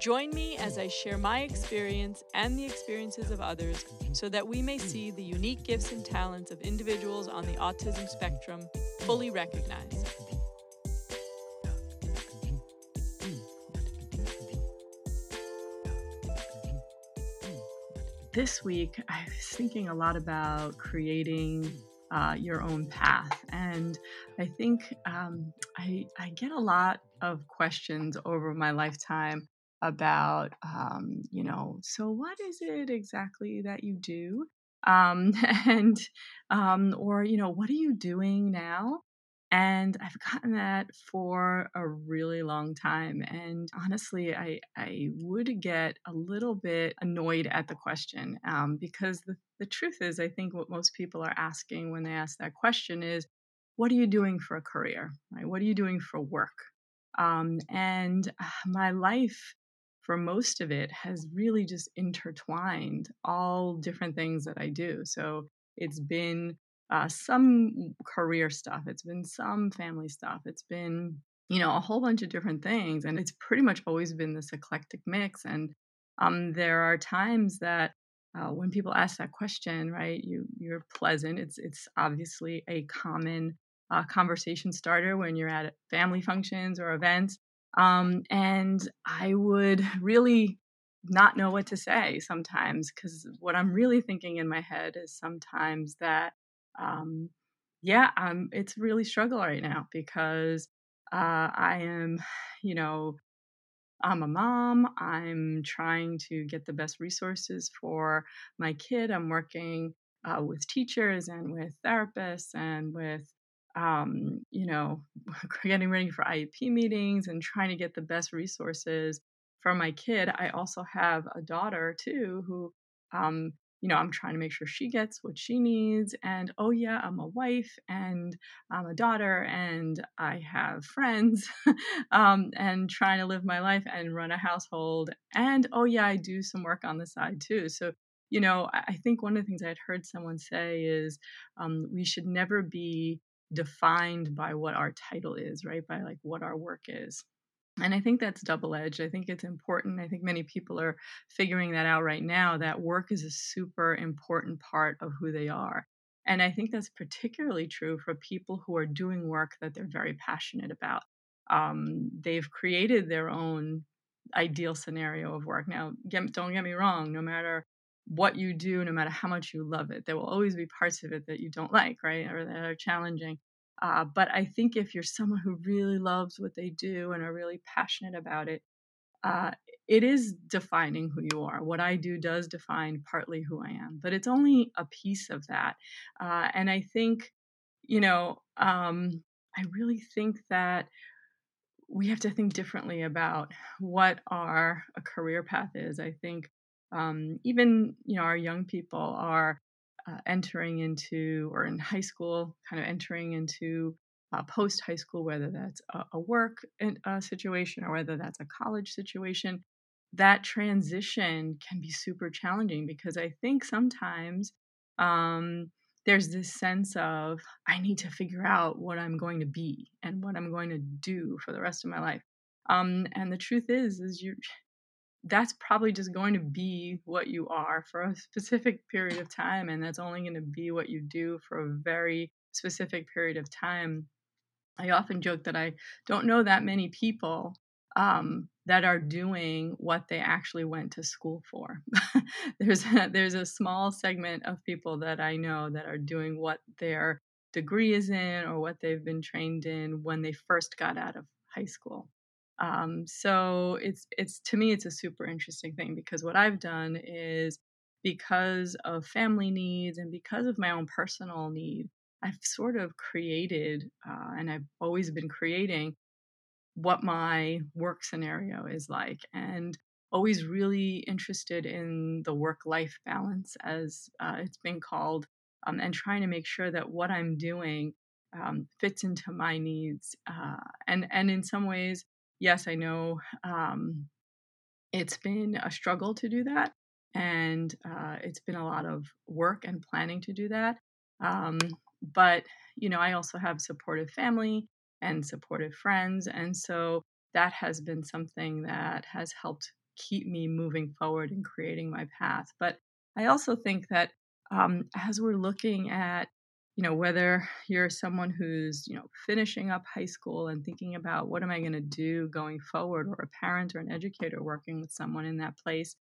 Join me as I share my experience and the experiences of others so that we may see the unique gifts and talents of individuals on the autism spectrum fully recognized. This week, I was thinking a lot about creating uh, your own path. And I think um, I, I get a lot of questions over my lifetime about, um, you know, so what is it exactly that you do? Um, and, um, or, you know, what are you doing now? And I've gotten that for a really long time. And honestly, I, I would get a little bit annoyed at the question um, because the, the truth is, I think what most people are asking when they ask that question is, what are you doing for a career? Right? What are you doing for work? Um, and uh, my life for most of it has really just intertwined all different things that I do. So it's been uh, some career stuff, it's been some family stuff, it's been, you know, a whole bunch of different things. And it's pretty much always been this eclectic mix. And um, there are times that uh, when people ask that question, right, you you're pleasant. It's it's obviously a common uh, conversation starter when you're at family functions or events. Um, and I would really not know what to say sometimes because what I'm really thinking in my head is sometimes that, um, yeah, I'm, it's really struggle right now because uh, I am, you know, I'm a mom. I'm trying to get the best resources for my kid. I'm working uh, with teachers and with therapists and with um, you know, getting ready for IEP meetings and trying to get the best resources for my kid. I also have a daughter too who, um, you know, I'm trying to make sure she gets what she needs. And oh, yeah, I'm a wife and I'm a daughter and I have friends um, and trying to live my life and run a household. And oh, yeah, I do some work on the side too. So, you know, I think one of the things I'd heard someone say is um, we should never be defined by what our title is, right? By like what our work is. And I think that's double edged. I think it's important. I think many people are figuring that out right now that work is a super important part of who they are. And I think that's particularly true for people who are doing work that they're very passionate about. Um, they've created their own ideal scenario of work. Now, get, don't get me wrong, no matter what you do, no matter how much you love it. There will always be parts of it that you don't like, right? Or that are challenging. Uh, but I think if you're someone who really loves what they do and are really passionate about it, uh, it is defining who you are. What I do does define partly who I am, but it's only a piece of that. Uh, and I think, you know, um, I really think that we have to think differently about what our a career path is. I think um, even you know our young people are uh, entering into or in high school kind of entering into uh, post high school whether that's a, a work in, uh, situation or whether that's a college situation that transition can be super challenging because i think sometimes um, there's this sense of i need to figure out what i'm going to be and what i'm going to do for the rest of my life. Um, and the truth is is you that's probably just going to be what you are for a specific period of time and that's only going to be what you do for a very specific period of time. I often joke that i don't know that many people um, that are doing what they actually went to school for. There's a, there's a small segment of people that i know that are doing what their degree is in or what they've been trained in when they first got out of high school um, so it's it's to me it's a super interesting thing because what I've done is because of family needs and because of my own personal need, I've sort of created uh, and I've always been creating what my work scenario is like. And always really interested in the work life balance, as uh, it's been called, um, and trying to make sure that what I'm doing um, fits into my needs. Uh, and and in some ways, yes, I know um, it's been a struggle to do that, and uh, it's been a lot of work and planning to do that. Um, but you know, I also have supportive family and supportive friends, and so that has been something that has helped keep me moving forward and creating my path. But I also think that um, as we're looking at you know whether you're someone who's you know finishing up high school and thinking about what am i going to do going forward? or a parent or an educator working with someone in that place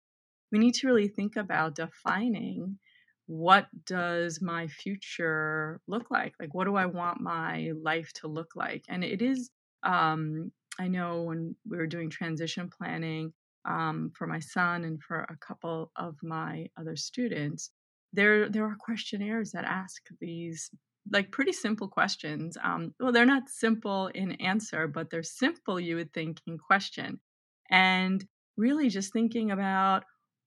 we need to really think about defining what does my future look like? Like what do i want my life to look like? And it is um, i know when we were doing transition planning um, for my son and for a couple of my other students there there are questionnaires that ask these like pretty simple questions. Um, well, they're not simple in answer, but they're simple, you would think, in question. And really just thinking about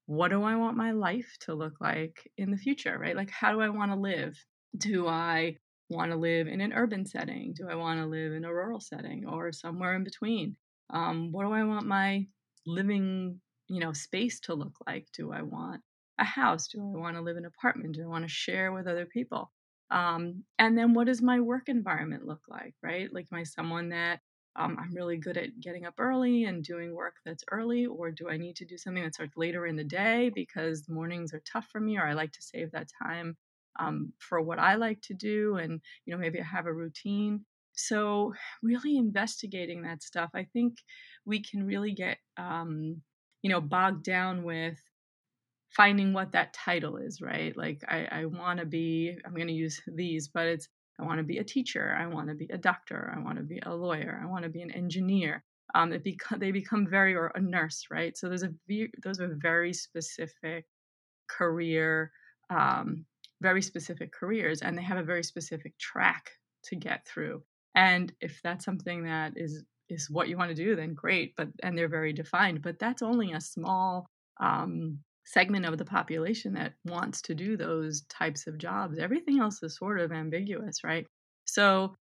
what do I want my life to look like in the future, right? Like, how do I want to live? Do I want to live in an urban setting? Do I want to live in a rural setting or somewhere in between? Um, what do I want my living, you know, space to look like? Do I want a house? Do I want to live in an apartment? Do I want to share with other people? Um, and then what does my work environment look like, right? Like, am I someone that um, I'm really good at getting up early and doing work that's early, or do I need to do something that starts later in the day because mornings are tough for me, or I like to save that time um, for what I like to do, and you know maybe I have a routine. So really investigating that stuff, I think we can really get um, you know bogged down with finding what that title is, right? Like I, I want to be, I'm going to use these, but it's, I want to be a teacher. I want to be a doctor. I want to be a lawyer. I want to be an engineer. Um, it beca- they become very, or a nurse, right? So there's a, those are very specific career, um, very specific careers, and they have a very specific track to get through. And if that's something that is is what you want to do, then great. But and they're very defined. But that's only a small um, segment of the population that wants to do those types of jobs. Everything else is sort of ambiguous, right? So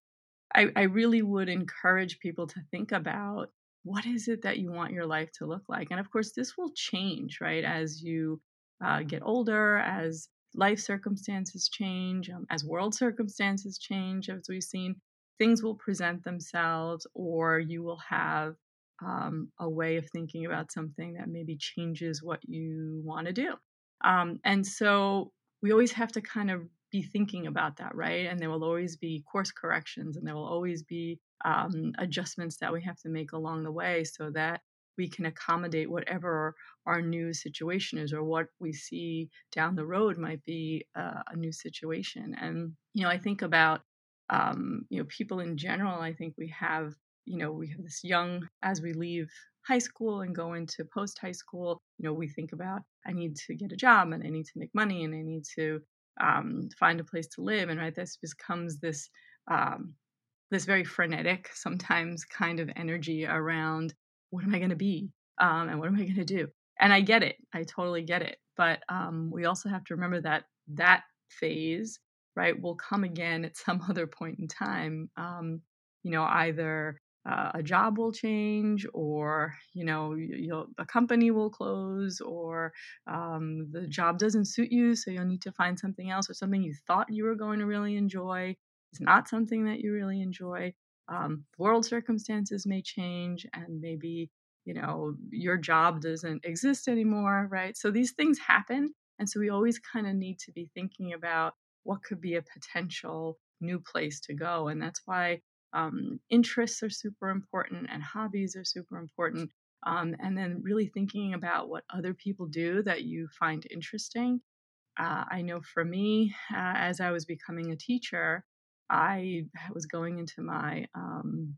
I, I really would encourage people to think about what is it that you want your life to look like? And of course, this will change, right? As you uh, get older, as life circumstances change, um, as world circumstances change, as we've seen, things will present themselves, or you will have um, a way of thinking about something that maybe changes what you want to do. Um, and so we always have to kind of be thinking about that, right? And there will always be course corrections and there will always be um, adjustments that we have to make along the way so that we can accommodate whatever our new situation is or what we see down the road might be uh, a new situation. And, you know, I think about, um, you know, people in general, I think we have you know, we have this young, as we leave high school and go into post high school, you know, we think about, I need to get a job and I need to make money and I need to um, find a place to live. And right, this becomes this, um, this very frenetic, sometimes kind of energy around what am I going to be um, and what am I going to do? And I get it. I totally get it. But um, we also have to remember that that phase, right, will come again at some other point in time. Um, you know, either uh, a job will change or you know a company will close or um, the job doesn't suit you so you'll need to find something else or something you thought you were going to really enjoy is not something that you really enjoy. Um, world circumstances may change and maybe you know your job doesn't exist anymore right? So these things happen and so we always kind of need to be thinking about what could be a potential new place to go and that's why um, interests are super important and hobbies are super important. Um, and then really thinking about what other people do that you find interesting. Uh, I know for me, uh, as I was becoming a teacher, I was going into my um,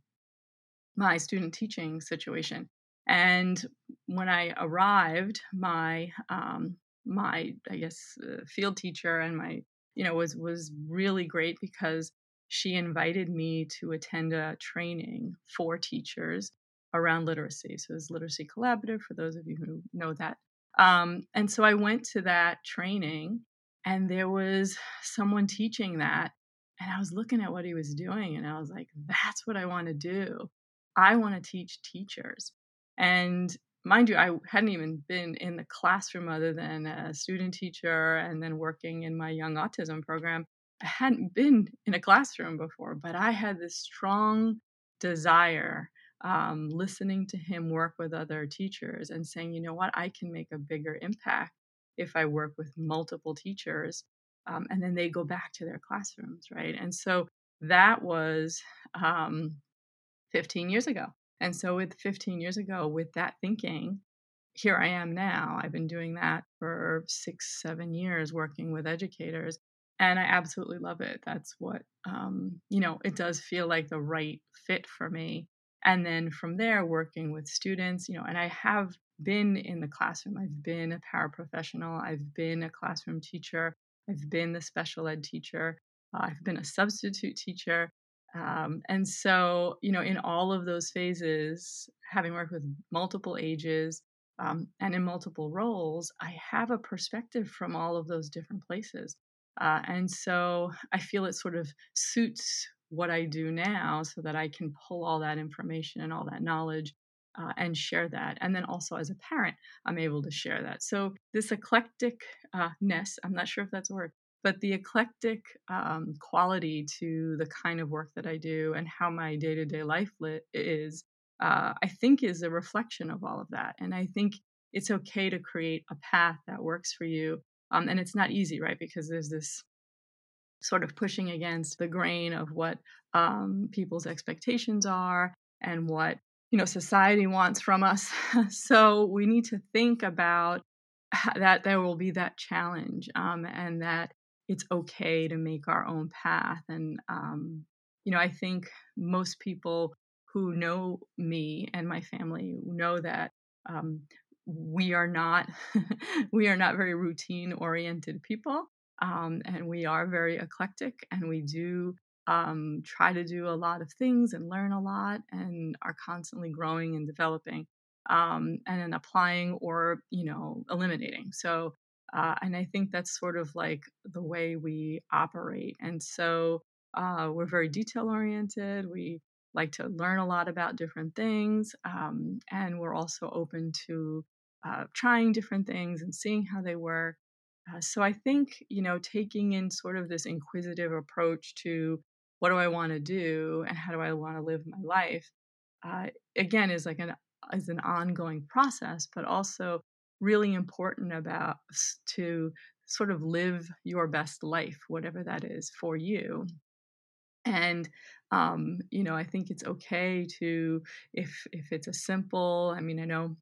my student teaching situation, and when I arrived, my um, my I guess uh, field teacher and my you know was was really great because she invited me to attend a training for teachers around literacy. So it's Literacy Collaborative for those of you who know that. Um, and so I went to that training, and there was someone teaching that. And I was looking at what he was doing, and I was like, that's what I want to do. I want to teach teachers. And mind you, I hadn't even been in the classroom other than a student teacher and then working in my young autism program. I hadn't been in a classroom before, but I had this strong desire um, listening to him work with other teachers and saying, you know what, I can make a bigger impact if I work with multiple teachers. Um, and then they go back to their classrooms, right? And so that was um, 15 years ago. And so, with 15 years ago, with that thinking, here I am now. I've been doing that for six, seven years, working with educators, and I absolutely love it. That's what, um, you know, it does feel like the right fit for me. And then from there, working with students, you know, and I have been in the classroom. I've been a paraprofessional. I've been a classroom teacher. I've been the special ed teacher. Uh, I've been a substitute teacher. Um, and so, you know, in all of those phases, having worked with multiple ages um, and in multiple roles, I have a perspective from all of those different places. Uh, and so I feel it sort of suits what I do now so that I can pull all that information and all that knowledge uh, and share that. And then also as a parent, I'm able to share that. So this eclecticness, uh, ness, I'm not sure if that's a word, but the eclectic um, quality to the kind of work that I do and how my day to day life is, uh, I think, is a reflection of all of that. And I think it's okay to create a path that works for you. Um, and it's not easy, right? Because there's this sort of pushing against the grain of what um, people's expectations are and what you know society wants from us. so we need to think about that there will be that challenge um, and that it's okay to make our own path. And, um, you know, I think most people who know me and my family know that um, we are not we are not very routine oriented people um, and we are very eclectic and we do um, try to do a lot of things and learn a lot and are constantly growing and developing um, and then applying or you know eliminating so uh, and I think that's sort of like the way we operate. And so uh, we're very detail oriented. We like to learn a lot about different things. Um, and we're also open to uh, trying different things and seeing how they work. Uh, so I think, you know, taking in sort of this inquisitive approach to what do I want to do and how do I want to live my life, uh, again, is like an is an ongoing process, but also really important about to sort of live your best life, whatever that is for you. And um, you know, I think it's okay to if if it's a simple. I mean, I know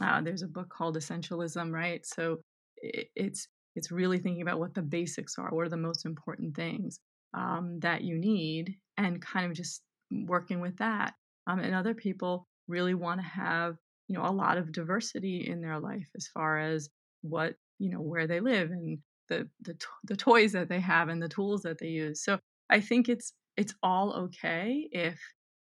uh, there's a book called Essentialism, right? So it, it's it's really thinking about what the basics are, what are the most important things um, that you need, and kind of just working with that. Um, and other people really want to have you know a lot of diversity in their life as far as what you know where they live and the the the toys that they have and the tools that they use so i think it's it's all okay if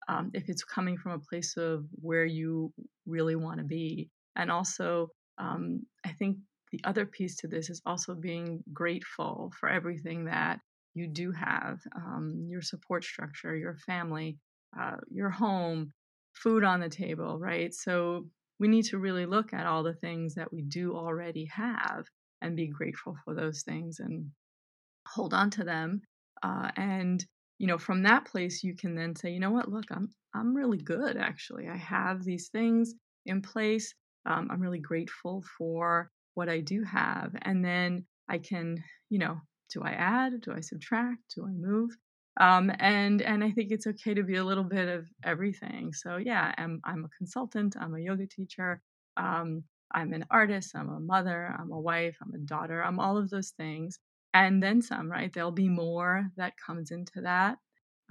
um, if it's coming from a place of where you really want to be and also um, i think the other piece to this is also being grateful for everything that you do have um, your support structure your family uh, your home food on the table, right? So we need to really look at all the things that we do already have and be grateful for those things and hold on to them. Uh, and you know, from that place, you can then say, you know what? Look, I'm I'm really good actually. I have these things in place. Um, I'm really grateful for what I do have, and then I can, you know, do I add? Do I subtract? Do I move? Um, and and I think it's okay to be a little bit of everything. So yeah, I'm I'm a consultant. I'm a yoga teacher. Um, I'm an artist. I'm a mother. I'm a wife. I'm a daughter. I'm all of those things, and then some. Right? There'll be more that comes into that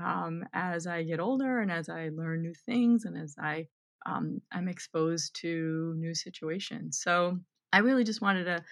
um, as I get older and as I learn new things and as I um, I'm exposed to new situations. So I really just wanted to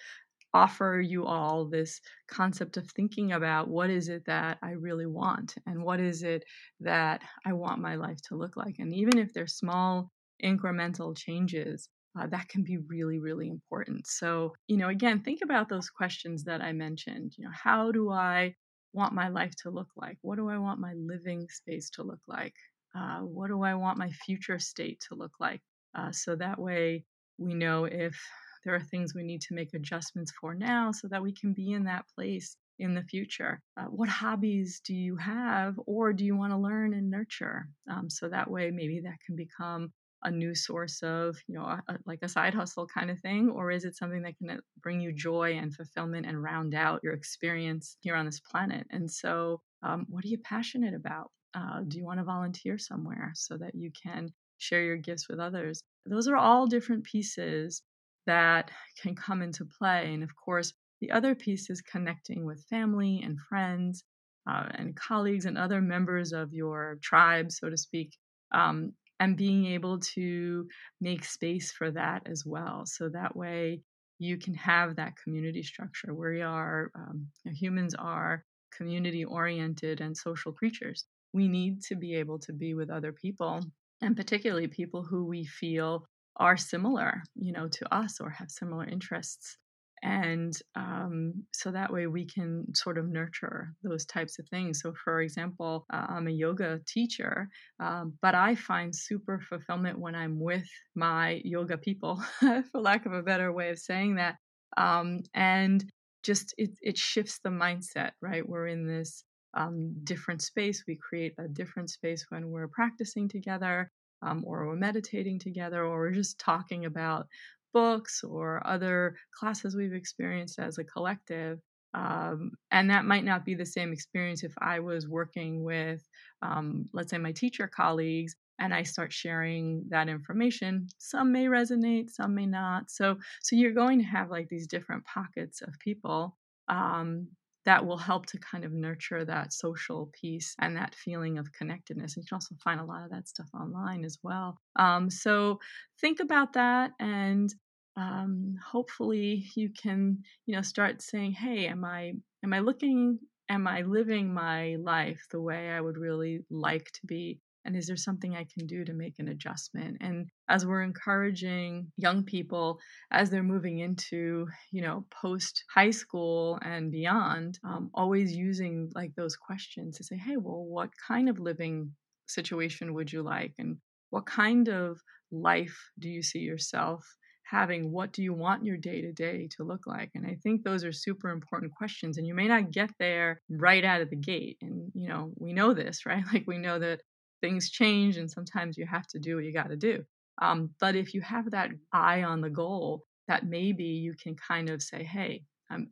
offer you all this concept of thinking about what is it that I really want and what is it that I want my life to look like. And even if they're small incremental changes, uh, that can be really, really important. So, you know, again, think about those questions that I mentioned. You know, how do I want my life to look like? What do I want my living space to look like? Uh, what do I want my future state to look like? Uh, so that way we know if there are things we need to make adjustments for now so that we can be in that place in the future. Uh, what hobbies do you have or do you want to learn and nurture? Um, so that way maybe that can become a new source of you know a, a, like a side hustle kind of thing or is it something that can uh, bring you joy and fulfillment and round out your experience here on this planet and so um, what are you passionate about uh, do you want to volunteer somewhere so that you can share your gifts with others? Those are all different pieces that can come into play. And of course, the other piece is connecting with family and friends uh, and colleagues and other members of your tribe, so to speak, um, and being able to make space for that as well. So that way you can have that community structure where we are, um, humans are community oriented and social creatures we need to be able to be with other people and particularly people who we feel are similar you know to us or have similar interests and um, so that way we can sort of nurture those types of things. So for example uh, i'm a yoga teacher um, but i find super fulfillment when i'm with my yoga people for lack of a better way of saying that um, and just it, it shifts the mindset right? We're in this um, different space. We create a different space when we're practicing together, um, or we're meditating together, or we're just talking about books or other classes we've experienced as a collective. Um, and that might not be the same experience if I was working with, um, let's say, my teacher colleagues, and I start sharing that information. Some may resonate, some may not. So, so you're going to have like these different pockets of people um, that will help to kind of nurture that social piece and that feeling of connectedness. And you can also find a lot of that stuff online as well. Um, so think about that and um, hopefully you can, you know, start saying, hey, am I am I looking am I living my life the way I would really like to be? And is there something I can do to make an adjustment? And as we're encouraging young people as they're moving into, you know, post high school and beyond, um, always using like those questions to say, hey, well, what kind of living situation would you like? And what kind of life do you see yourself having what do you want your day to day to look like and i think those are super important questions and you may not get there right out of the gate and you know we know this right like we know that things change and sometimes you have to do what you got to do. Um, but if you have that eye on the goal, that maybe you can kind of say, hey,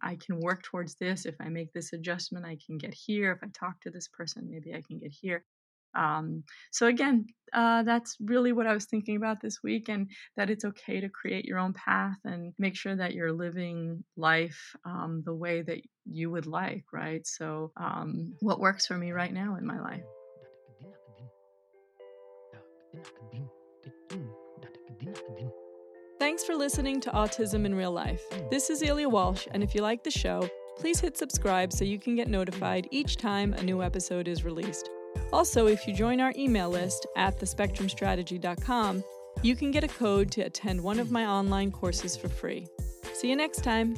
I can work towards this. If I make this adjustment, I can get here. If I talk to this person, maybe I can get here. Um, so again, uh, that's really what I was thinking about this week, and that it's okay to create your own path and make sure that you're living life um, the way that you would like, right? So, um, what works for me right now in my life. Thanks for listening to Autism in Real Life. This is Ilya Walsh, and if you like the show, please hit subscribe so you can get notified each time a new episode is released. Also, if you join our email list at thespectrumstrategy.com, you can get a code to attend one of my online courses for free. See you next time.